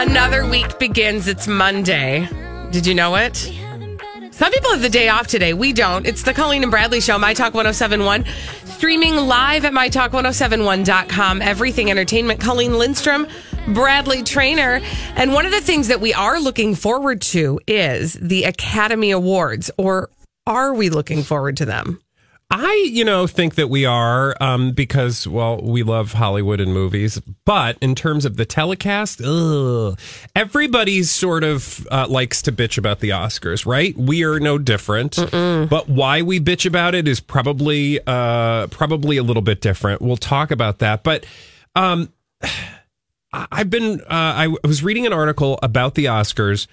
Another week begins. It's Monday. Did you know it? Some people have the day off today. We don't. It's the Colleen and Bradley Show, My Talk 1071. Streaming live at MyTalk1071.com. Everything Entertainment. Colleen Lindstrom, Bradley Traynor. And one of the things that we are looking forward to is the Academy Awards, or are we looking forward to them? I, you know, think that we are um, because, well, we love Hollywood and movies. But in terms of the telecast, ugh, everybody sort of uh, likes to bitch about the Oscars, right? We are no different. But why we bitch about it is probably uh, probably a little bit different. We'll talk about that. But um, I've been uh, I was reading an article about the Oscars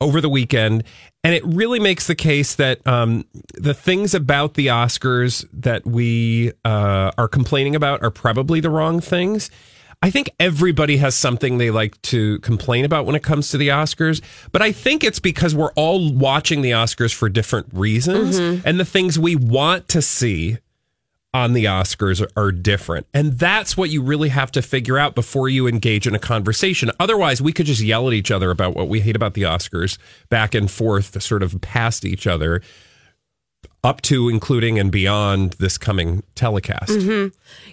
over the weekend, and it really makes the case that um, the things about the Oscars that we uh, are complaining about are probably the wrong things. I think everybody has something they like to complain about when it comes to the Oscars, but I think it's because we're all watching the Oscars for different reasons, and the things we want to see on the Oscars are, different. And that's what you really have to figure out before you engage in a conversation. Otherwise, we could just yell at each other about what we hate about the Oscars back and forth, sort of past each other, up to, including, and beyond this coming telecast.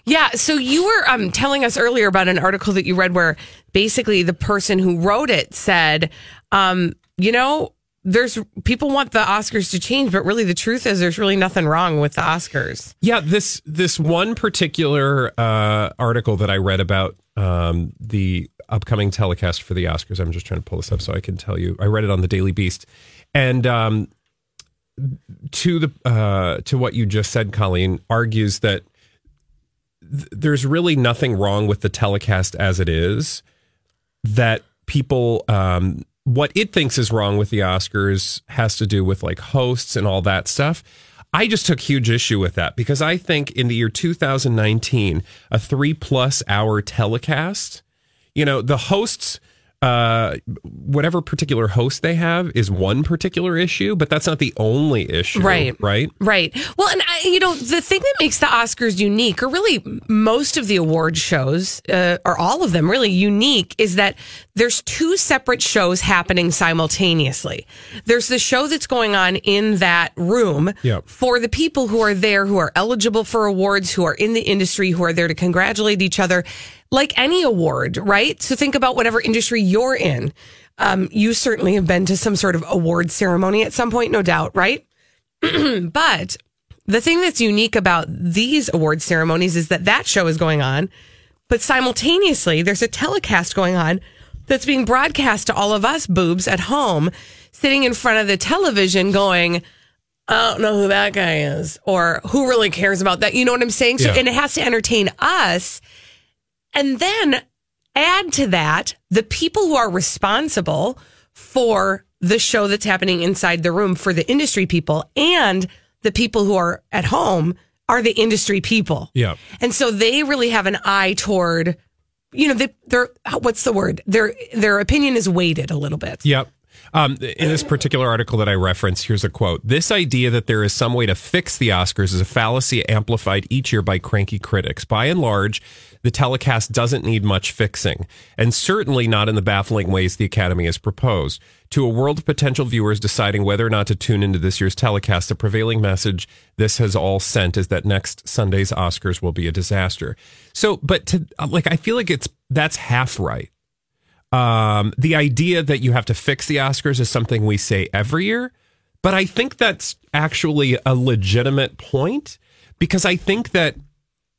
Yeah. So you were um, telling us earlier about an article that you read where basically the person who wrote it said, um, you know, there's people want the Oscars to change, but really the truth is there's really nothing wrong with the Oscars. Yeah, this this one particular uh, article that I read about um, the upcoming telecast for the Oscars. I'm just trying to pull this up so I can tell you. I read it on the Daily Beast, and um, to the uh, to what you just said, Colleen argues that th- there's really nothing wrong with the telecast as it is. That people, um, what it thinks is wrong with the Oscars has to do with like hosts and all that stuff. I just took huge issue with that because I think in the year 2019, a three plus hour telecast, you know, the hosts, uh, whatever particular host they have is one particular issue, but that's not the only issue. Right. Right. Right. Well, and I, you know, the thing that makes the Oscars unique, or really most of the award shows, uh, or all of them really unique, is that there's two separate shows happening simultaneously. There's the show that's going on in that room Yep. for the people who are there, who are eligible for awards, who are in the industry, who are there to congratulate each other, like any award, right? So think about whatever industry you're in. Um, you certainly have been to some sort of award ceremony at some point, no doubt, right? but the thing that's unique about these award ceremonies is that that show is going on, but simultaneously there's a telecast going on that's being broadcast to all of us boobs at home, sitting in front of the television going, I don't know who that guy is, or who really cares about that. You know what I'm saying? So, Yeah. and it has to entertain us. And then add to that the people who are responsible for the show that's happening inside the room for the industry people and the people who are at home are the industry people. Yeah. And so they really have an eye toward, you know, they, they're, what's the word? Their, their opinion is weighted a little bit. Yep. Um, in this particular article that I referenced, here's a quote. This idea that there is some way to fix the Oscars is a fallacy amplified each year by cranky critics. By and large, the telecast doesn't need much fixing, and certainly not in the baffling ways the Academy has proposed. To a world of potential viewers deciding whether or not to tune into this year's telecast, the prevailing message this has all sent is that next Sunday's Oscars will be a disaster. So, but to like, I feel like it's that's half right. Um, the idea that you have to fix the Oscars is something we say every year, but I think that's actually a legitimate point because I think that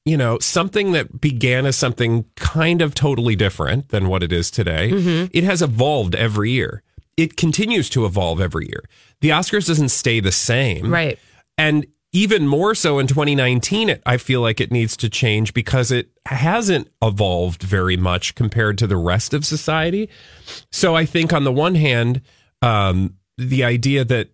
you know something that began as something kind of totally different than what it is today, it has evolved every year. It continues to evolve every year. The Oscars doesn't stay the same, Right. and even more so in 2019, it, I feel like it needs to change because it hasn't evolved very much compared to the rest of society. So I think on the one hand, um, the idea that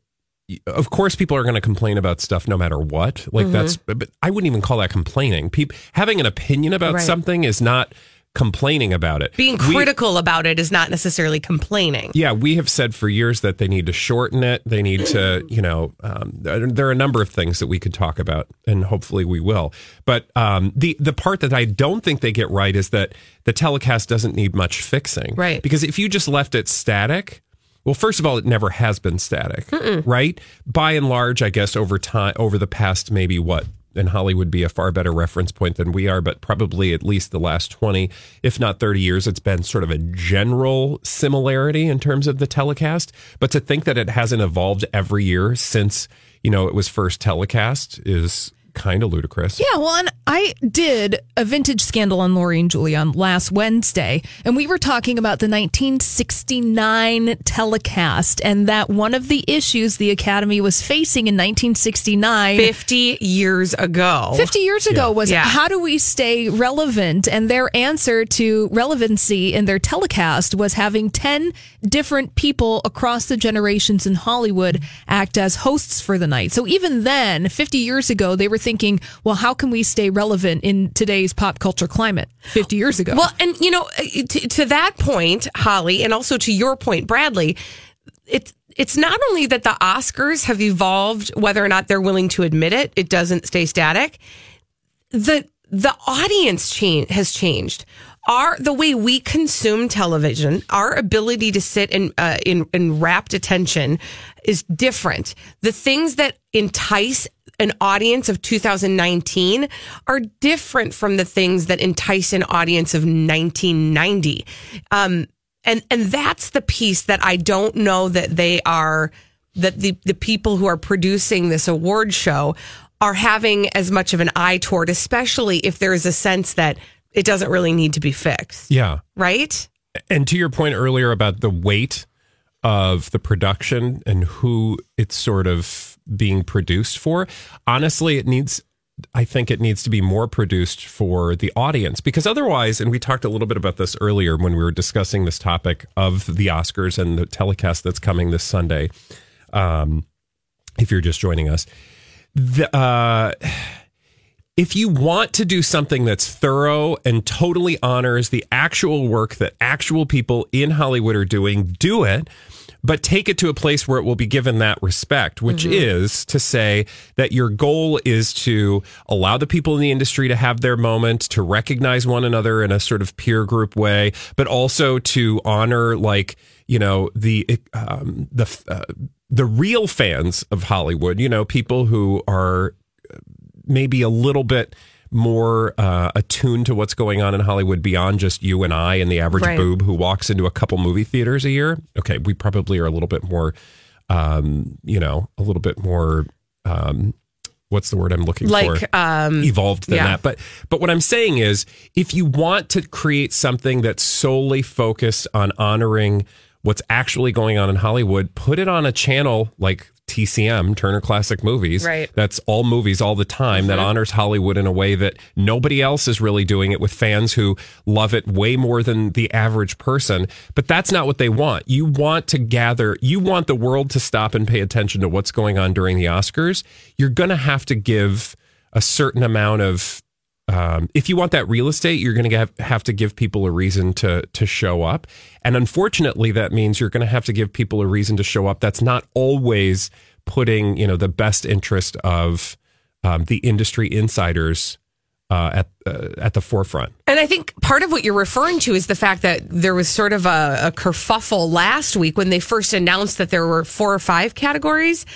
of course people are going to complain about stuff no matter what like that's but i wouldn't even call that complaining people having an opinion about Right. something is not complaining about it Being We- critical about it is not necessarily complaining. yeah, we have said for years that they need to shorten it. They need to, you know, um, there there are a number of things that we could talk about, and hopefully we will. But um, the the part that I don't think they get right is that the telecast doesn't need much fixing, Right. Because if you just left it static. Well, first of all, it never has been static, right? By and large, I guess over time, over the past maybe what, and Hollywood be a far better reference point than we are, but probably at least the last 20, if not 30 years, it's been sort of a general similarity in terms of the telecast. But to think that it hasn't evolved every year since, you know, it was first telecast is kind of ludicrous. Yeah, well, and I did a vintage scandal on Lori and Julian last Wednesday, and we were talking about the 1969 telecast and that one of the issues the Academy was facing in 1969. 50 years ago. 50 years ago was Yeah. how do we stay relevant? And their answer to relevancy in their telecast was having 10 different people across the generations in Hollywood act as hosts for the night. So even then, 50 years ago, they were thinking, well, how can we stay relevant in today's pop culture climate 50 years ago? Well, and you know, uh, to, to that point, Holly, and also to your point, Bradley, it's it's not only that the Oscars have evolved, whether or not they're willing to admit it, it doesn't stay static. The the audience change has changed. Our the way we consume television, our ability to sit in uh, in in rapt attention is different. The things that entice an audience of 2019 are different from the things that entice an audience of 1990. Um, and and that's the piece that I don't know that they are that the the people who are producing this award show are having as much of an eye toward, especially if there is a sense that it doesn't really need to be fixed, Yeah. right? And to your point earlier about the weight of the production and who it's sort of being produced for, honestly, it needs. I think it needs to be more produced for the audience because otherwise, and we talked a little bit about this earlier when we were discussing this topic of the Oscars and the telecast that's coming this Sunday. Um, if you're just joining us, the, uh, if you want to do something that's thorough and totally honors the actual work that actual people in Hollywood are doing, do it. But take it to a place where it will be given that respect, which is to say that your goal is to allow the people in the industry to have their moment, to recognize one another in a sort of peer group way, but also to honor, like, you know, the, um, the, uh, the real fans of Hollywood, you know, people who are maybe a little bit more uh, attuned to what's going on in Hollywood beyond just you and I and the average Right. boob who walks into a couple movie theaters a year. Okay, we probably are a little bit more, um, you know, a little bit more. Um, what's the word I'm looking Like, for? um, Evolved than yeah. that. But but what I'm saying is, if you want to create something that's solely focused on honoring what's actually going on in Hollywood, put it on a channel like TCM, Turner Classic Movies. Right. That's all movies all the time that mm-hmm. honors Hollywood in a way that nobody else is really doing it with fans who love it way more than the average person. But that's not what they want. You want to gather, you want the world to stop and pay attention to what's going on during the Oscars. You're going to have to give a certain amount of um, if you want that real estate, you're going to have, to give people a reason to to show up, and unfortunately, that means you're going to have to give people a reason to show up. That's not always putting you know the best interest of um, the industry insiders uh, at uh, at the forefront. And I think part of what you're referring to is the fact that there was sort of a, a kerfuffle last week when they first announced that there were four or five categories.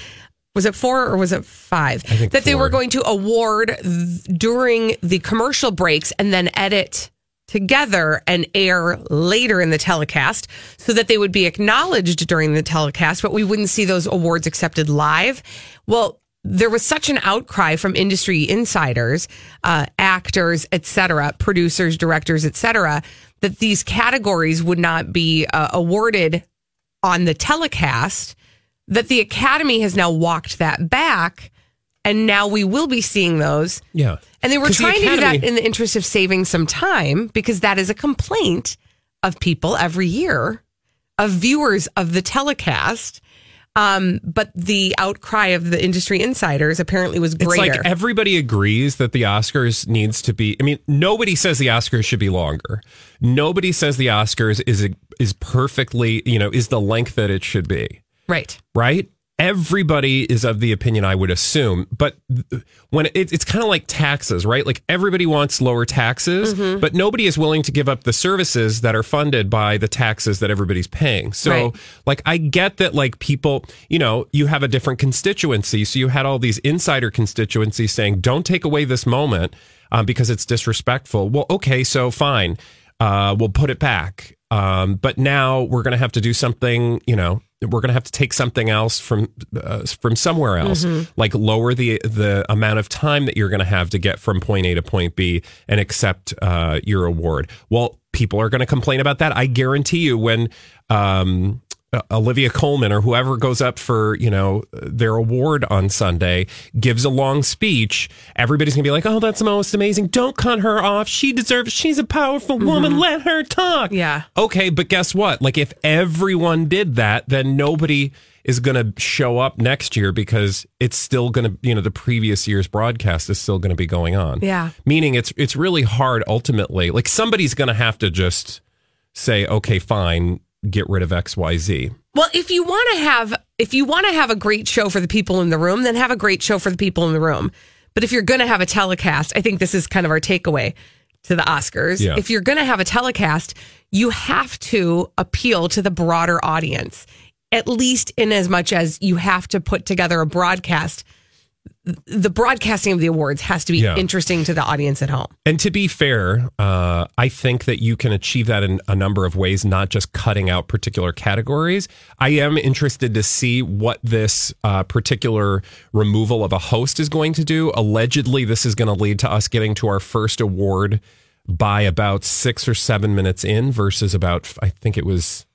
Was it four or was it five? that they were going to award th- during the commercial breaks and then edit together and air later in the telecast so that they would be acknowledged during the telecast, but we wouldn't see those awards accepted live. Well, there was such an outcry from industry insiders, uh, actors, etc., producers, directors, etc., that these categories would not be uh, awarded on the telecast. That the Academy has now walked that back, and now we will be seeing those. Yeah. And they were 'Cause the trying to do that in the interest of saving some time because that is a complaint of people every year, of viewers of the telecast. Um, but the outcry of the industry insiders apparently was greater. It's like everybody agrees that the Oscars needs to be. I mean, nobody says the Oscars should be longer. Nobody says the Oscars is is perfectly, you know, is the length that it should be. Right. right? Everybody is of the opinion, I would assume. But when it, it's kind of like taxes, right? Like everybody wants lower taxes, Mm-hmm. but nobody is willing to give up the services that are funded by the taxes that everybody's paying. So, Right. like, I get that, like, people, you know, you have a different constituency. So you had all these insider constituencies saying, don't take away this moment um, because it's disrespectful. Well, okay, so fine. Uh, we'll put it back. Um, but now we're going to have to do something, you know, we're going to have to take something else from uh, from somewhere else, like lower the the amount of time that you're going to have to get from point A to point B and accept uh, your award. Well, people are going to complain about that. I guarantee you, when um, uh, Olivia Colman or whoever goes up for you know their award on Sunday gives a long speech, everybody's gonna be like, "Oh, that's the most amazing! Don't cut her off. She deserves. She's a powerful woman. Let her talk." Yeah. Okay, but guess what? Like, if everyone did that, then nobody is going to show up next year because it's still going to, you know, the previous year's broadcast is still going to be going on. Yeah. Meaning it's it's really hard ultimately. Like somebody's going to have to just say, "Okay, fine, get rid of XYZ." Well, if you want to have if you want to have a great show for the people in the room, then have a great show for the people in the room. But if you're going to have a telecast, I think this is kind of our takeaway to the Oscars. Yeah. If you're going to have a telecast, you have to appeal to the broader audience. At least in as much as you have to put together a broadcast the broadcasting of the awards has to be Yeah. interesting to the audience at home. And to be fair, uh, I think that you can achieve that in a number of ways, not just cutting out particular categories. I am interested to see what this uh, particular removal of a host is going to do. Allegedly, this is going to lead to us getting to our first award by about six or seven minutes in versus about, I think it was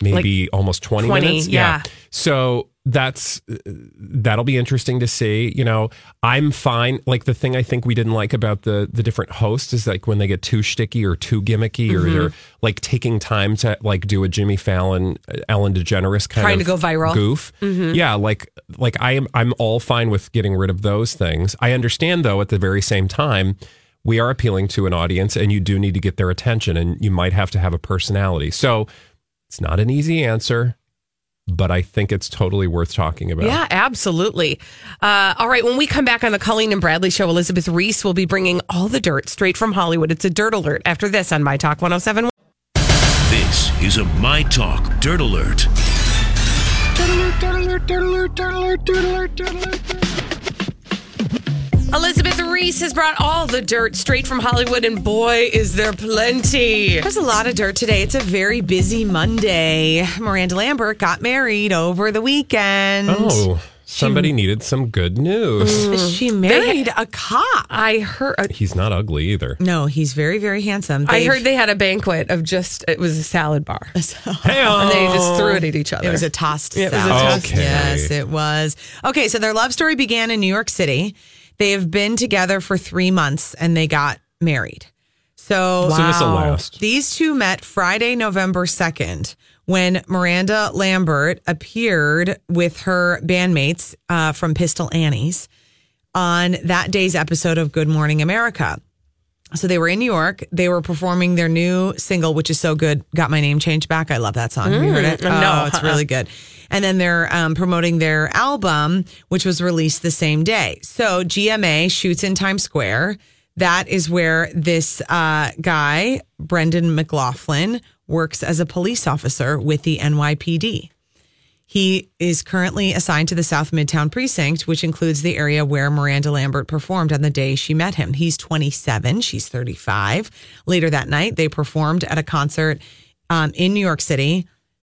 maybe almost 20, 20, minutes. yeah. So that's that'll be interesting to see. You know, I'm fine. Like the thing I think we didn't like about the the different hosts is like when they get too sticky or too gimmicky, or Mm-hmm. they're like taking time to like do a Jimmy Fallon, uh, Ellen DeGeneres kind Trying of to go viral. goof. Yeah, like like I am. I'm all fine with getting rid of those things. I understand though. At the very same time. We are appealing to an audience, and you do need to get their attention, and you might have to have a personality. So, it's not an easy answer, but I think it's totally worth talking about. Yeah, absolutely. Uh, all right, when we come back on the Colleen and Bradley show, Elizabeth Reese will be bringing all the dirt straight from Hollywood. It's a dirt alert after this on My Talk 107. This is a My Talk Dirt Alert. Elizabeth Reese has brought all the dirt straight from Hollywood, and boy, is there plenty. There's a lot of dirt today. It's a very busy Monday. Miranda Lambert got married over the weekend. Oh, somebody needed some good news. She married a cop. I heard. uh, He's not ugly either. No, he's very, very handsome. I They've- heard they had a banquet of just it was a salad bar, Hey, and they just threw it at each other. It was a tossed It was a salad. tossed- Okay. Yes, it was. Okay, so their love story began in New York City. They have been together for three months and they got married. So, So this'll last. These two met Friday, November 2nd, when Miranda Lambert appeared with her bandmates uh, from Pistol Annies on that day's episode of Good Morning America. So they were in New York. They were performing their new single, which is so good. Got my name changed back. I love that song. Have you heard it? no. Oh, it's really good. And then they're um, promoting their album, which was released the same day. So GMA shoots in Times Square. That is where this uh, guy, Brendan McLaughlin, works as a police officer with the NYPD. He is currently assigned to the South Midtown precinct, which includes the area where Miranda Lambert performed on the day she met him. He's 27, she's 35. Later that night, they performed at a concert um, in New York City.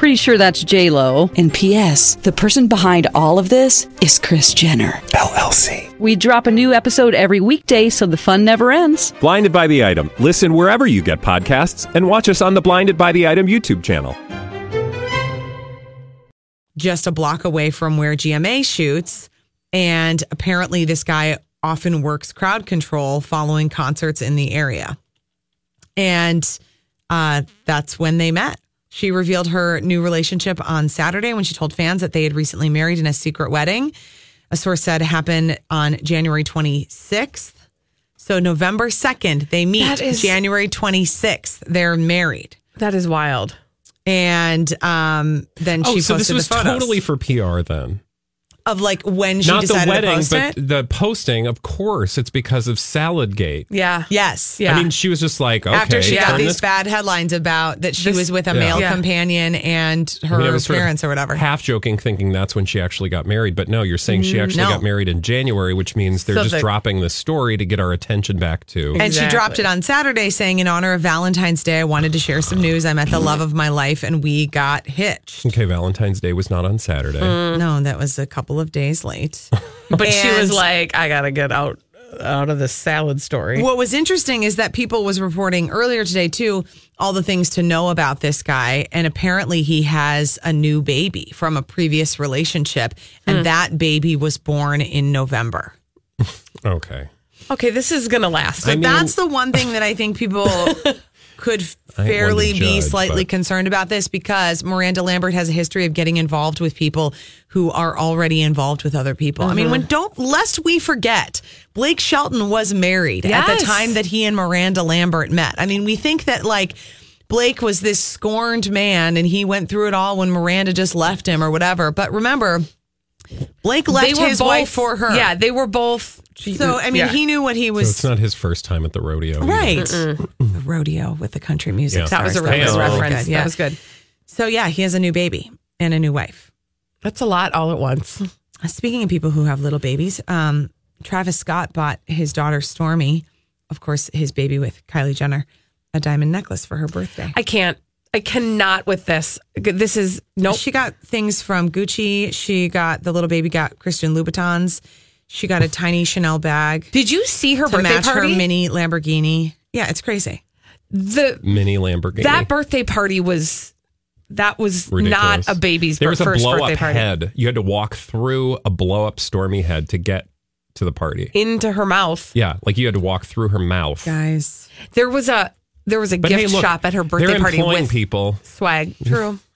Pretty sure that's J Lo. And P.S. The person behind all of this is Kris Jenner LLC. We drop a new episode every weekday, so the fun never ends. Blinded by the item. Listen wherever you get podcasts, and watch us on the Blinded by the Item YouTube channel. just a block away from where GMA shoots. And apparently, this guy often works crowd control following concerts in the area. And uh, that's when they met. She revealed her new relationship on Saturday when she told fans that they had recently married in a secret wedding. A source said happened on January 26th. So November 2nd, they meet. That is- January 26th, they're married. That is wild. And um, then she Oh, so posted this was photos totally for PR then. Of like when she Not the decided wedding, to post but it. the posting. Of course, it's because of Saladgate. Yeah. Yes. Yeah. I mean, she was just like, okay, After she got turn these this bad headlines about that she This- was with a Yeah. male Yeah. companion and her I mean, I was sort of parents or whatever. Half joking, thinking that's when she actually got married. But no, you're saying she mm, actually No. got married in January, which means they're So just the- dropping the story to get our attention back to. and she dropped it on Saturday saying, in honor of Valentine's Day, I wanted to share some news. I met the love of my life and we got hitched. Okay, Valentine's Day was not on Saturday. Mm. No, that was a couple of days late. But she was like, I got to get out out of this salad story. What was interesting is that people was reporting earlier today too all the things to know about this guy and apparently he has a new baby from a previous relationship and hmm. that baby was born in November. Okay. Okay, this is going to last. So I mean- that's the one thing that I think people could I ain't one to fairly be slightly but- concerned about this because Miranda Lambert has a history of getting involved with people who are already involved with other people. I mean, uh-huh. when don't lest we forget, Blake Shelton was married at the time that he and Miranda Lambert met. I mean, we think that like Blake was this scorned man and he went through it all when Miranda just left him or whatever. But remember, Blake left his wife for her. Yeah, they were both. So I mean, Yeah. he knew what he So was. it's not his first time at the rodeo. Right. The rodeo with the country music. Yeah. that was a stars. really good Hey-o. reference. Yeah. That was good. So yeah, he has a new baby and a new wife. That's a lot all at once. Speaking of people who have little babies, um, Travis Scott bought his daughter Stormi, of course, his baby with Kylie Jenner, a diamond necklace for her birthday. I can't. I cannot with this. This is nope. She got things from Gucci. She got the little baby got Christian Louboutins. She got a tiny Chanel bag Did you see her to birthday match party? her mini Lamborghini. Yeah, it's crazy. the Mini Lamborghini. that birthday party was that was Ridiculous. not a baby's There bir- was a first blow birthday up party. head. You had to walk through a blow up Stormi head to get to the party. into her mouth. Yeah, like you had to walk through her mouth. Guys. There was a there was a But gift hey, look, shop at her birthday they're party with people. swag. True.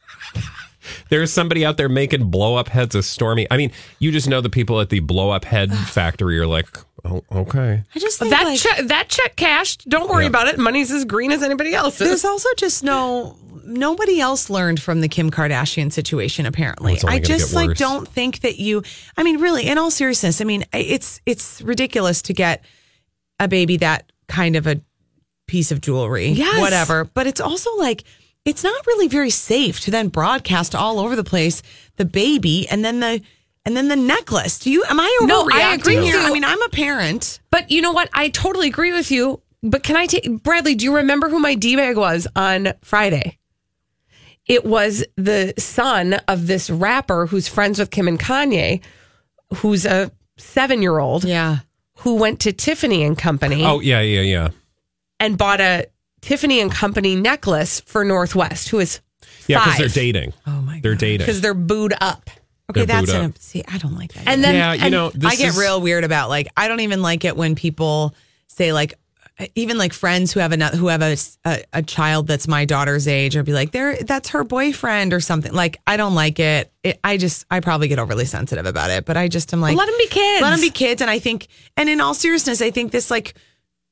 There's somebody out there making blow up heads of Stormi. I mean, you just know the people at the blow up head factory are like, oh, okay. I just think that like, check that check cashed. Don't worry Yeah. about it. Money's as green as anybody else's. There's also just no nobody else learned from the Kim Kardashian situation apparently. Oh, I just like don't think that you I mean really in all seriousness, I mean it's it's ridiculous to get a baby that kind of a piece of jewelry, Yes. whatever, but it's also like it's not really very safe to then broadcast all over the place the baby and then the and then the necklace. Do you am I overreacting No, I agree here? you. I mean, I'm a parent. But you know what? I totally agree with you. But can I take Bradley? Do you remember who my d bag was on Friday? It was the son of this rapper who's friends with Kim and Kanye, who's a seven year old Yeah. who went to Tiffany and Company Oh, yeah, yeah, yeah. And bought a Tiffany and Company necklace for North West, who is Yeah, because they're dating. Oh my They're dating. because they're booed up. Okay, They're that's booed an up. see. I don't like that. And then yeah, you and know, this I get is- real weird about like I don't even like it when people say like even like friends who have a who have a, a a child that's my daughter's age or be like there that's her boyfriend or something like I don't like it. it I just I probably get overly sensitive about it but I just am like let them be kids. let them be kids and I think and in all seriousness I think this like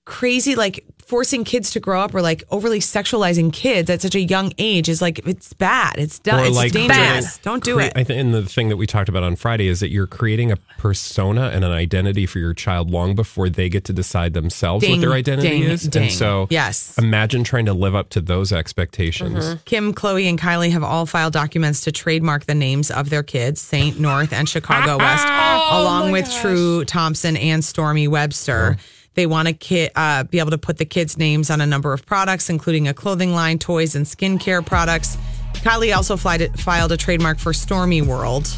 crazy like forcing kids to grow up or like overly sexualizing kids at such a young age is like it's bad it's done it's like dangerous doing- don't do cre- it I think, and the thing that we talked about on Friday is that you're creating a persona and an identity for your child long before they get to decide themselves Ding, what their identity ding, is. ding. And so, Yes. imagine trying to live up to those expectations. Mm-hmm. Kim, Khloé, and Kylie have all filed documents to trademark the names of their kids, Saint, North, and Chicago West, oh along with True Thompson and Stormi Webster. They want to ki- uh, be able to put the kids' names on a number of products, including a clothing line, toys, and skincare products. Kylie also flied- filed a trademark for Stormi World.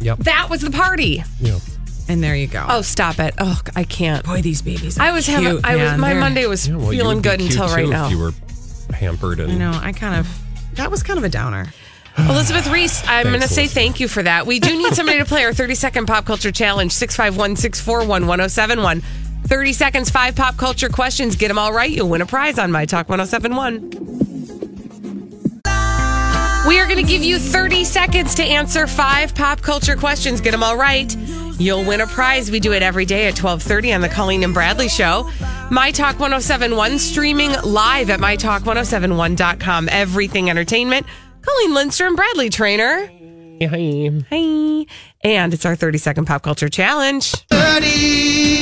Yep. That was the party. Yep. And there you go. Oh, stop it! Oh, I can't. boy, these babies. Are I was cute, having. I was. My They're- Monday was Yeah, well, feeling good cute, until right now. If you were hampered and I know. I kind of. That was kind of a downer. Elizabeth Reese, I'm going to say thank you for that. We do need somebody to play our 30 second pop culture challenge 651 641 1071. 30 seconds, five pop culture questions. Get them all right. You'll win a prize on My Talk 1071. We are going to give you 30 seconds to answer five pop culture questions. Get them all right. You'll win a prize. We do it every day at 1230 on the Colleen and Bradley Show. My Talk 1071 streaming live at mytalk1071.com. Everything entertainment. Colleen Lindstrom, Bradley Traynor. Hi. Hi. And it's our 30 second pop culture challenge. 30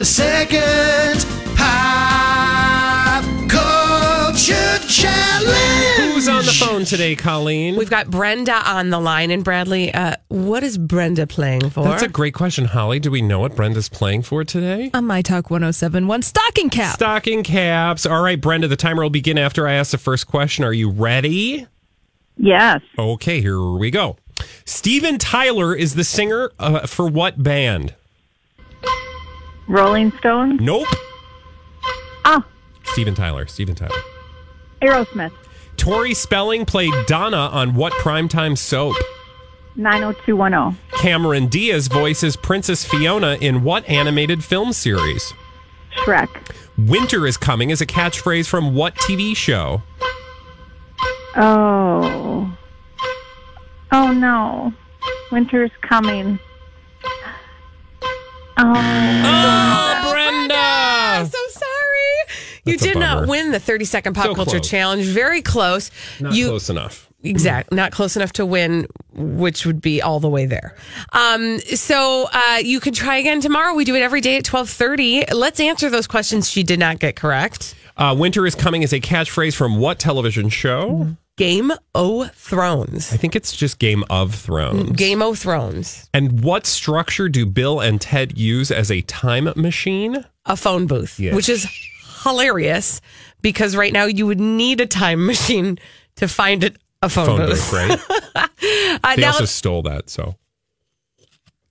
seconds pop culture challenge. Who's on the phone today, Colleen? We've got Brenda on the line. And Bradley, uh, what is Brenda playing for? That's a great question, Holly. Do we know what Brenda's playing for today? On My Talk 1071 Stocking Cap. Stocking caps. All right, Brenda, the timer will begin after I ask the first question. Are you ready? Yes. Okay, here we go. Steven Tyler is the singer uh, for what band? Rolling Stones. Nope. Ah, Steven Tyler. Steven Tyler. Aerosmith. Tori Spelling played Donna on what primetime soap? 90210. Cameron Diaz voices Princess Fiona in what animated film series? Shrek. Winter is coming is a catchphrase from what TV show? Oh. Oh no. Winter's coming. Oh. Oh, Brenda! so sorry. You That's a did not win the 30 second pop So culture close. challenge. Very close. Not you close enough. Exact, not close enough to win, which would be all the way there. Um, so uh, you can try again tomorrow. We do it every day at twelve thirty. Let's answer those questions she did not get correct. Uh, Winter is coming is a catchphrase from what television show? Game o' Thrones. I think it's just Game of Thrones. Game o' Thrones. And what structure do Bill and Ted use as a time machine? A phone booth, Yes. which is hilarious because right now you would need a time machine to find it a phone, Phone booth. booth, right? Uh, they now- also stole that. So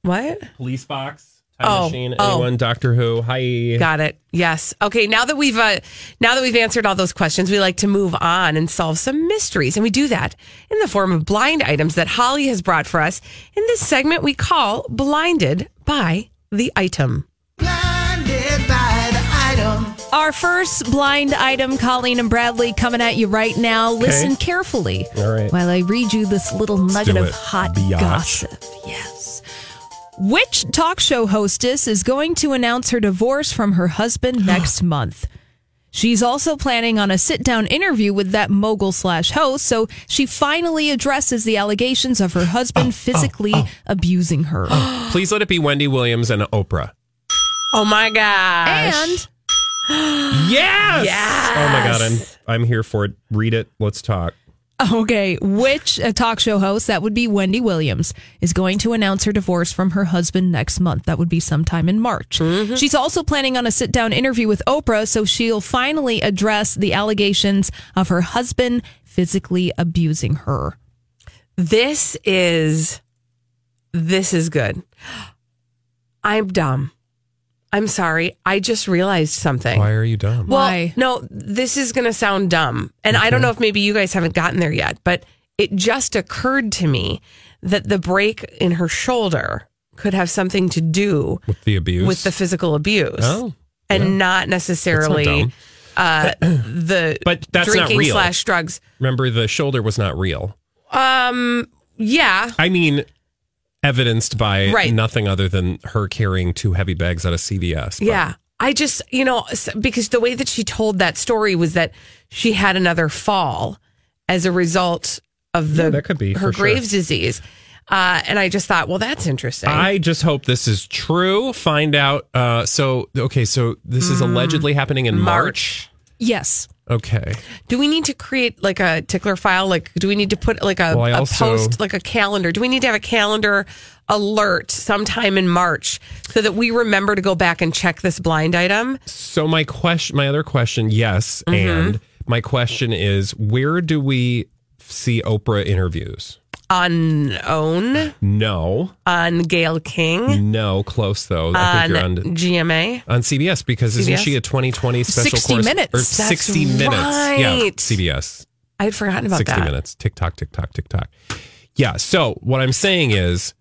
what? police box, time Oh, machine, oh. anyone? Doctor Who. Hi. Got it. Yes. Okay. Now that we've uh, now that we've answered all those questions, we like to move on and solve some mysteries, and we do that in the form of blind items that Holly has brought for us. In this segment, we call "Blinded by the Item." Blinded by the item. Our first blind item, Colleen and Bradley, coming at you right now. Listen carefully All right. while I read you this little nugget of hot biatch. gossip. Yes. Which talk show hostess is going to announce her divorce from her husband next month? She's also planning on a sit down interview with that mogul slash host, so she finally addresses the allegations of her husband oh, oh, physically oh. abusing her. Please let it be Wendy Williams and Oprah. Oh my gosh! and Yes. Yes. Oh my god, I'm I'm here for it. Read it. Let's talk. Okay, which uh, talk show host, that would be Wendy Williams, is going to announce her divorce from her husband next month. That would be sometime in March. She's also planning on a sit down interview with Oprah, so she'll finally address the allegations of her husband physically abusing her. This is this is good. I'm dumb. I'm sorry. I just realized something. Why are you dumb? Well, Why? no, this is going to sound dumb. And I don't know if maybe you guys haven't gotten there yet, but it just occurred to me that the break in her shoulder could have something to do With the abuse? with the physical abuse Oh, and not necessarily dumb. uh, the But that's not drinking real. slash drugs. Remember, the shoulder was not real. Um, yeah. I mean, evidenced by Right. nothing other than her carrying two heavy bags out of CVS. But Yeah. I just, you know, because the way that she told that story was that she had another fall as a result of the Yeah, that could be, her for sure. Graves disease. Uh, and I just thought, well, that's interesting. I just hope this is true. Find out. Uh, so, okay, so this is allegedly happening in March. Yes. Okay. do we need to create like a tickler file? Like, do we need to put like a, Well, a also- post, like a calendar? Do we need to have a calendar alert sometime in March so that we remember to go back and check this blind item? So my question, my other question, yes, Mm-hmm. and my question is, where do we see Oprah interviews? On OWN, No, on Gayle King, no, close though. I think on you're on GMA. on CBS because isn't CBS? she a 2020 special 60 course Minutes. or That's 60 minutes? Yeah, right. CBS. I had forgotten about 60 that. minutes. Tick tock, tick tock, tick tock. Yeah. So what I'm saying is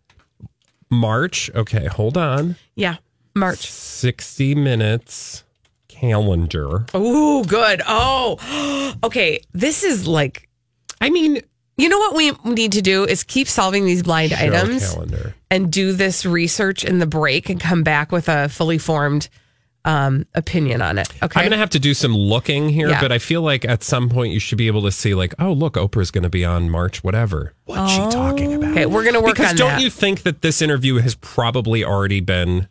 March. Okay, hold on. Yeah, March. 60 minutes calendar. Oh, good. Oh, okay. This is like, I mean, you know what we need to do is keep solving these blind show items calendar. and do this research in the break and come back with a fully formed um, opinion on it. Okay. I'm going to have to do some looking here, Yeah. but I feel like at some point you should be able to see, like, oh, look, Oprah's going to be on March, whatever. What's she talking about? okay, we're going to work because on don't that. you think that this interview has probably already been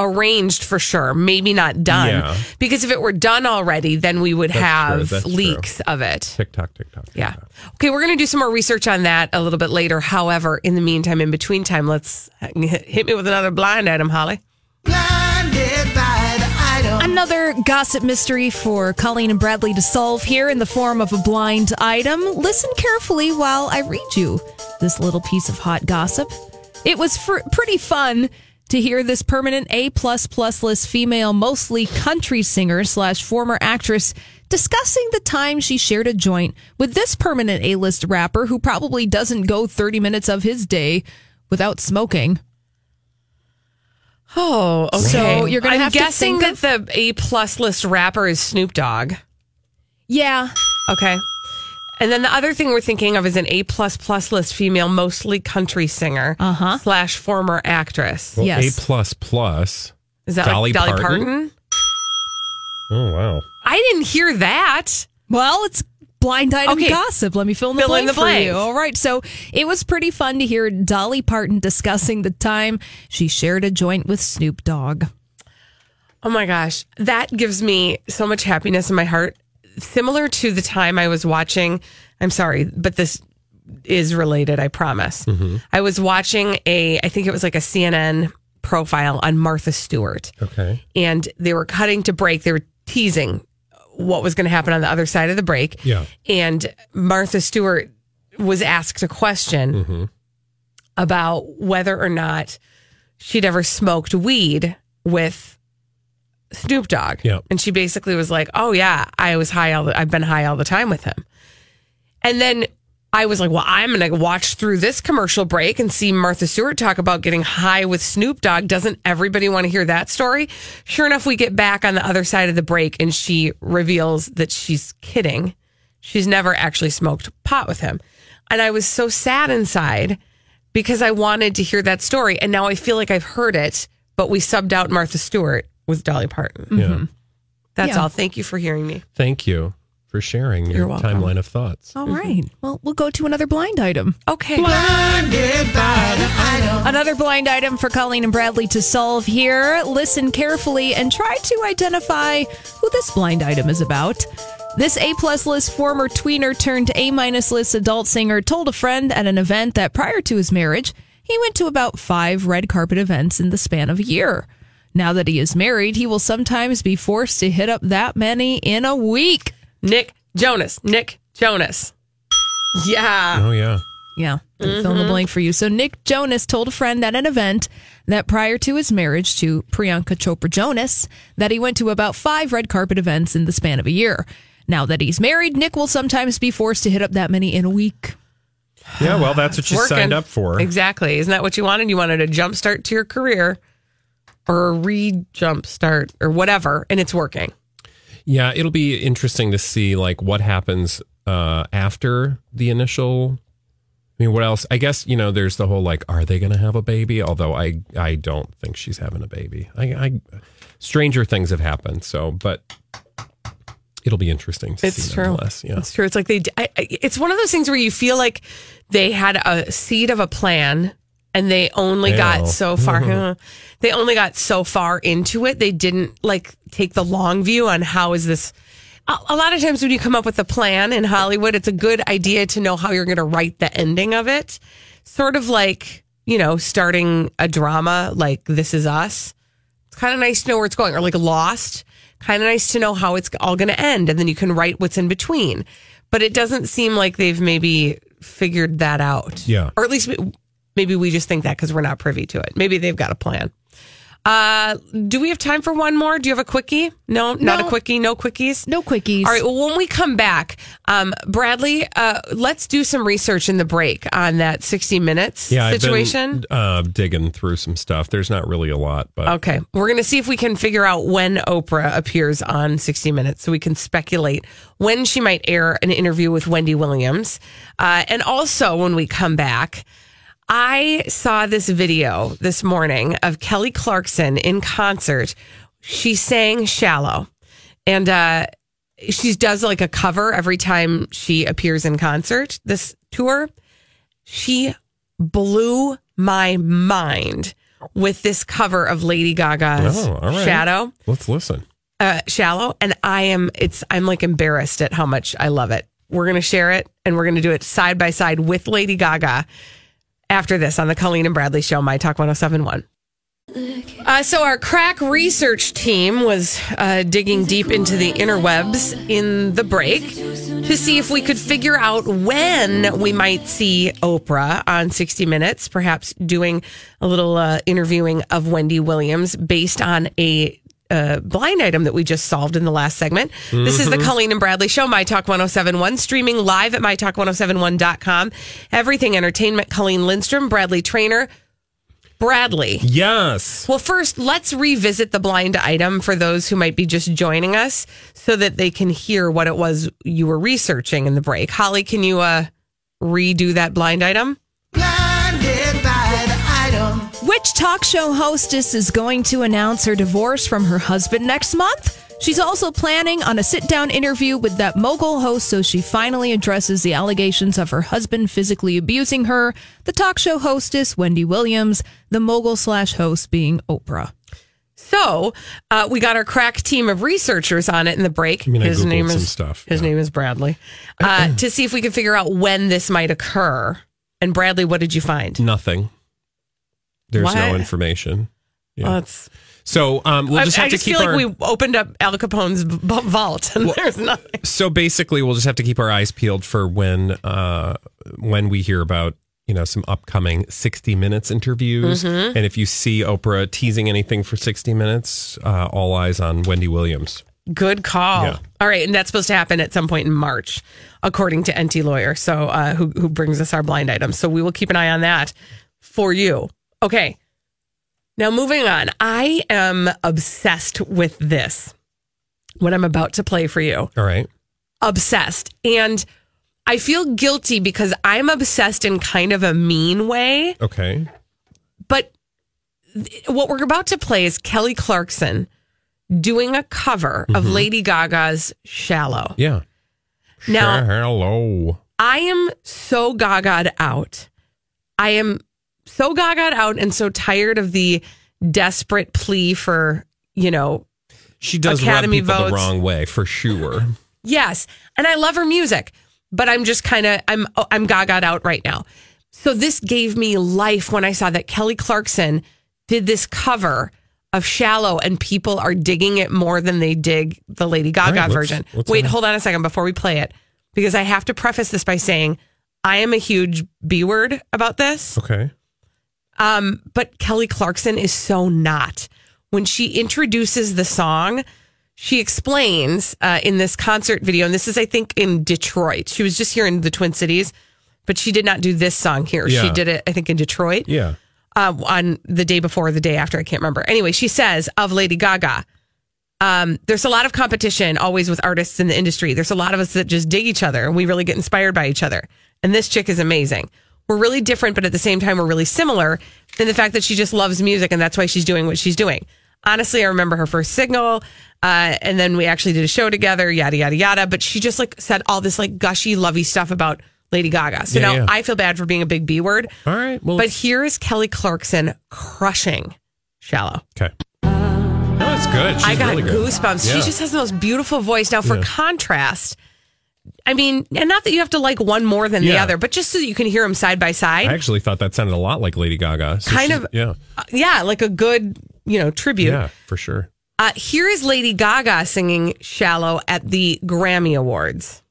Arranged for sure, maybe not done. Yeah. Because if it were done already, then we would That's have that's true. leaks of it. tick tock, tick Yeah. tock. Okay, we're going to do some more research on that a little bit later. However, in the meantime, in between time, let's hit me with another blind item, Holly. Blinded by the item. Another gossip mystery for Colleen and Bradley to solve here in the form of a blind item. Listen carefully while I read you this little piece of hot gossip. It was fr- pretty fun to hear this permanent A plus plus list female, mostly country singer slash former actress discussing the time she shared a joint with this permanent A list rapper who probably doesn't go 30 minutes of his day without smoking. Oh, okay. So you're gonna I'm have to guessing think that the A plus list rapper is Snoop Dogg. Yeah. Okay. And then the other thing we're thinking of is an A plus plus list female, mostly country singer Uh-huh. slash former actress. Well, Yes. A plus plus. Is that Dolly like Dolly Parton? Parton? Oh wow. I didn't hear that. Well, it's blind item Okay. gossip. Let me fill in the Fill in blank for you. All right. So it was pretty fun to hear Dolly Parton discussing the time she shared a joint with Snoop Dogg. Oh my gosh. That gives me so much happiness in my heart. Similar to the time I was watching, I'm sorry, but this is related, I promise. Mm-hmm. I was watching a, I think it was like a CNN profile on Martha Stewart. Okay. and they were cutting to break. They were teasing what was going to happen on the other side of the break. Yeah. And Martha Stewart was asked a question mm-hmm. about whether or not she'd ever smoked weed with Snoop Dogg. Yeah. And she basically was like, "Oh yeah, I was high all the, I've been high all the time with him." And then I was like, well, I'm going to watch through this commercial break and see Martha Stewart talk about getting high with Snoop Dogg. Doesn't everybody want to hear that story? Sure enough, we get back on the other side of the break and she reveals that she's kidding. She's never actually smoked pot with him. And I was so sad inside because I wanted to hear that story. And now I feel like I've heard it, but we subbed out Martha Stewart with Dolly Parton. Yeah. Mm-hmm. That's Yeah. all. Thank you for hearing me. Thank you for sharing your You're welcome. timeline of thoughts. All right. Mm-hmm. Well, we'll go to another blind item. Okay. Blinded by the item. Another blind item for Colleen and Bradley to solve here. Listen carefully and try to identify who this blind item is about. This A plus list former tweener turned A minus list adult singer told a friend at an event that prior to his marriage, he went to about five red carpet events in the span of a year. Now that he is married, he will sometimes be forced to hit up that many in a week. Nick Jonas. Nick Jonas. Yeah. Oh yeah. Yeah, fill in the mm-hmm. blank for you. So Nick Jonas told a friend at an event that prior to his marriage to Priyanka Chopra Jonas, that he went to about five red carpet events in the span of a year. Now that he's married, Nick will sometimes be forced to hit up that many in a week. Yeah, well, that's what you Working. signed up for. Exactly. Isn't that what you wanted? You wanted a jump start to your career or a re jump start or whatever, and it's working. Yeah, it'll be interesting to see like what happens uh, after the initial. I mean, what else? I guess you know. There's the whole like, are they going to have a baby? Although I, I don't think she's having a baby. I, I, stranger things have happened. So, but it'll be interesting. To It's see true. nonetheless. Yeah. It's true. It's like they. I- it's one of those things where you feel like they had a seed of a plan, and they only got so far. Mm-hmm. huh, they only got so far into it. They didn't like take the long view on how is this. A, a lot of times when you come up with a plan in Hollywood, it's a good idea to know how you're going to write the ending of it. Sort of like you know starting a drama like This Is Us. It's kind of nice to know where it's going, or like Lost. Kind of nice to know how it's all going to end, and then you can write what's in between. But it doesn't seem like they've maybe figured that out. Yeah. Or at least maybe we just think that because we're not privy to it. Maybe they've got a plan. Uh, do we have time for one more? Do you have a quickie? No, not a quickie. No quickies. No quickies. All right. Well, when we come back, um, Bradley, uh, let's do some research in the break on that 60 minutes Yeah, situation. I've been uh, digging through some stuff. There's not really a lot, but Okay. We're going to see if we can figure out when Oprah appears on 60 Minutes so we can speculate when she might air an interview with Wendy Williams. Uh, and also, when we come back, I saw this video this morning of Kelly Clarkson in concert. She sang Shallow. And uh, she does like a cover every time she appears in concert this tour. She blew my mind with this cover of Lady Gaga's Oh, right. Shadow, let's listen. uh, Shallow, and I am it's I'm like embarrassed at how much I love it. We're gonna share it, and we're gonna do it side by side with Lady Gaga after this on the Colleen and Bradley Show, My Talk 1071. Uh, so our crack research team was uh, digging deep into the interwebs in the break to see if we could figure out when we might see Oprah on 60 Minutes, perhaps doing a little uh, interviewing of Wendy Williams based on a uh, blind item that we just solved in the last segment. This is the Colleen and Bradley Show, My Talk 1071, streaming live at MyTalk1071.com. Everything Entertainment, Colleen Lindstrom, Bradley Traynor. Bradley. Yes. Well, first, let's revisit the blind item for those who might be just joining us so that they can hear what it was you were researching in the break. Holly, can you uh, redo that blind item? Which talk show hostess is going to announce her divorce from her husband next month? She's also planning on a sit down interview with that mogul host so she finally addresses the allegations of her husband physically abusing her. The talk show hostess, Wendy Williams, the mogul slash host being Oprah. So uh, we got our crack team of researchers on it in the break. I mean, his Googled name some is stuff, His name is Bradley. Uh, to see if we could figure out when this might occur. And Bradley, what did you find? Nothing. There's What? no information. Yeah. Well, so um, we'll just I have to I just keep feel our. like we opened up Al Capone's v- vault and there's nothing. so basically, we'll just have to keep our eyes peeled for when uh, when we hear about you know some upcoming 60 minutes interviews Mhm. and if you see oprah teasing anything for 60 minutes uh, all eyes on wendy williams Good call. Yeah. All right, and that's supposed to happen at some point in March, according to Enty Lawyer. So, uh, who who brings us our blind items? So we will keep an eye on that for you. Okay. Now moving on, I am obsessed with this. What I'm about to play for you, all right obsessed, and I feel guilty because I'm obsessed in kind of a mean way. okay But th- what we're about to play is Kelly Clarkson doing a cover of Mhm. Lady Gaga's Shallow. yeah Now, hello I am so gagaed out. I am so gagaed out and so tired of the desperate plea for, you know, she does Academy rub people votes. the wrong way for sure Yes, and I love her music, but I'm just kind of I'm oh, I'm gagaed out right now. So this gave me life when I saw that Kelly Clarkson did this cover of Shallow, and people are digging it more than they dig the Lady Gaga right, let's- version. let's, Wait, hold on a second before we play it, because I have to preface this by saying I am a huge B word about this. Okay. Um, but Kelly Clarkson is so not. When she introduces the song, she explains uh, in this concert video, and this is, I think, in Detroit. She was just here in the Twin Cities, but she did not do this song here. She did it, I think, in Detroit Yeah. uh, on the day before or the day after. I can't remember. Anyway, she says of Lady Gaga, um, there's a lot of competition always with artists in the industry. There's a lot of us that just dig each other and we really get inspired by each other. And this chick is amazing. We're really different, but at the same time, we're really similar in the fact that she just loves music and that's why she's doing what she's doing. Honestly, I remember her first signal, uh, and then we actually did a show together, yada, yada, yada. But she just like said all this like gushy, lovey stuff about Lady Gaga. So Yeah, now yeah. I feel bad for being a big B word. All right. Well, But here is Kelly Clarkson crushing Shallow. okay. No, that's good. She's I got really goosebumps. Yeah. She just has the most beautiful voice. Now, for contrast, I mean, and not that you have to like one more than the Yeah. other, but just so that you can hear them side by side. I side. actually thought that sounded a lot like Lady Gaga. So Kind she's- of- Yeah. Uh, yeah, like a good, you know, tribute. Yeah, for sure. Uh, here is Lady Gaga singing "Shallow" at the Grammy Awards.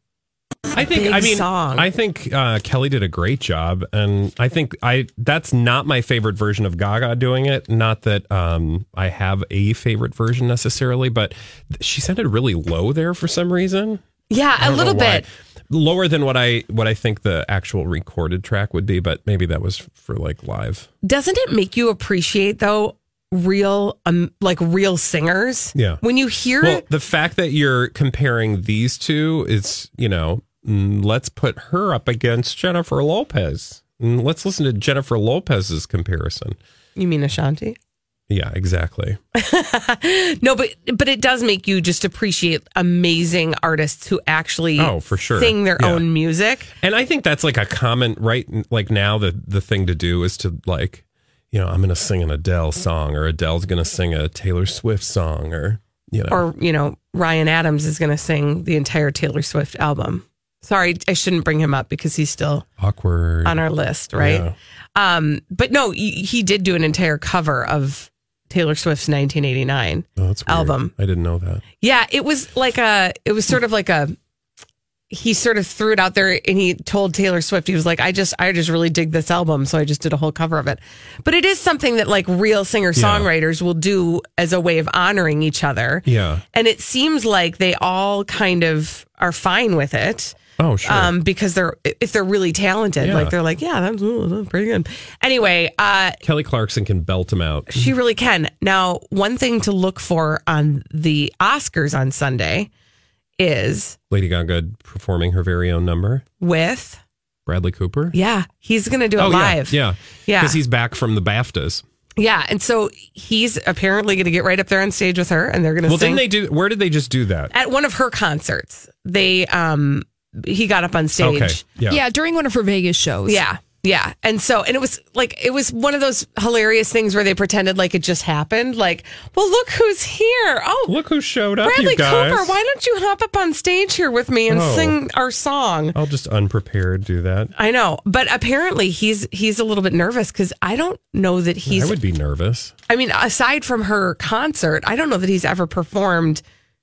I think Big I mean song. I think uh, Kelly did a great job, and I think I that's not my favorite version of Gaga doing it. Not that um, I have a favorite version necessarily, but she sounded really low there for some reason. Yeah, a little bit. lower than what I what I think the actual recorded track would be, but maybe that was for like live. Doesn't it make you appreciate though real, um, like real singers? Yeah. When you hear Well, the fact that you're comparing these two is, you know, mm, let's put her up against Jennifer Lopez. Mm, Let's listen to Jennifer Lopez's comparison. you mean Ashanti? Yeah, exactly. No, but but it does make you just appreciate amazing artists who actually Oh, for sure. sing their Yeah. own music. And I think that's like a common right like now the the thing to do is to like, you know, I'm going to sing an Adele song or Adele's going to sing a Taylor Swift song or, you know. Or, you know, Ryan Adams is going to sing the entire Taylor Swift album. Sorry, I shouldn't bring him up because he's still awkward. on our list, right? Yeah. Um, but no, he, he did do an entire cover of Taylor Swift's 1989 Oh, album. I didn't know that. Yeah, it was like a, it was sort of like a, he sort of threw it out there and he told Taylor Swift, he was like, I just, I just really dig this album. So I just did a whole cover of it. But it is something that like real singer songwriters will do as a way of honoring each other. Yeah. And it seems like they all kind of are fine with it. Oh, sure. Um, because they're, if they're really talented, Yeah. like they're like, yeah, that's, that's pretty good. Anyway, uh, Kelly Clarkson can belt them out. she really can. Now, one thing to look for on the Oscars on Sunday is Lady Gaga performing her very own number. with, Bradley Cooper. yeah, he's going to do it oh live. yeah, yeah, Yeah. Because he's back from the BAFTAs. Yeah. And so he's apparently going to get right up there on stage with her and they're going to Well, sing. didn't they do? Where did they just do that? at one of her concerts, they, um, he got up on stage. Okay, yeah, Yeah, during one of her Vegas shows. Yeah. Yeah. And so, and it was like, it was one of those hilarious things where they pretended like it just happened. Like, well, look who's here. Oh, Look who showed up, Bradley you guys. Cooper, why don't you hop up on stage here with me and Oh. sing our song? I'll just unprepared do that. I know, but apparently he's he's a little bit nervous because I don't know that he's. I would be nervous. I mean, aside from her concert, I don't know that he's ever performed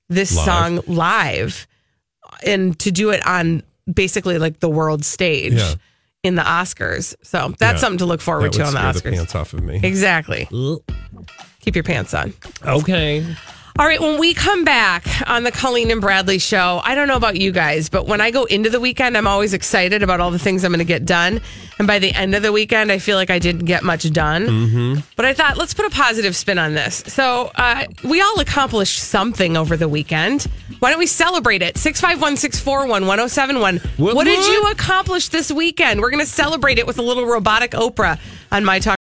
this Live. song live, and to do it on basically like the world stage Yeah. in the Oscars. So that's Yeah. something to look forward That to on the Oscars. the pants off of me. Exactly. Keep your pants on. Okay. All right, when we come back on the Colleen and Bradley show, I don't know about you guys, but when I go into the weekend, I'm always excited about all the things I'm going to get done. And by the end of the weekend, I feel like I didn't get much done. Mm-hmm. But I thought, let's put a positive spin on this. So uh, we all accomplished something over the weekend. Why don't we celebrate it? 651 641 1071. What- What did you accomplish this weekend? We're going to celebrate it with a little robotic Oprah on My Talk.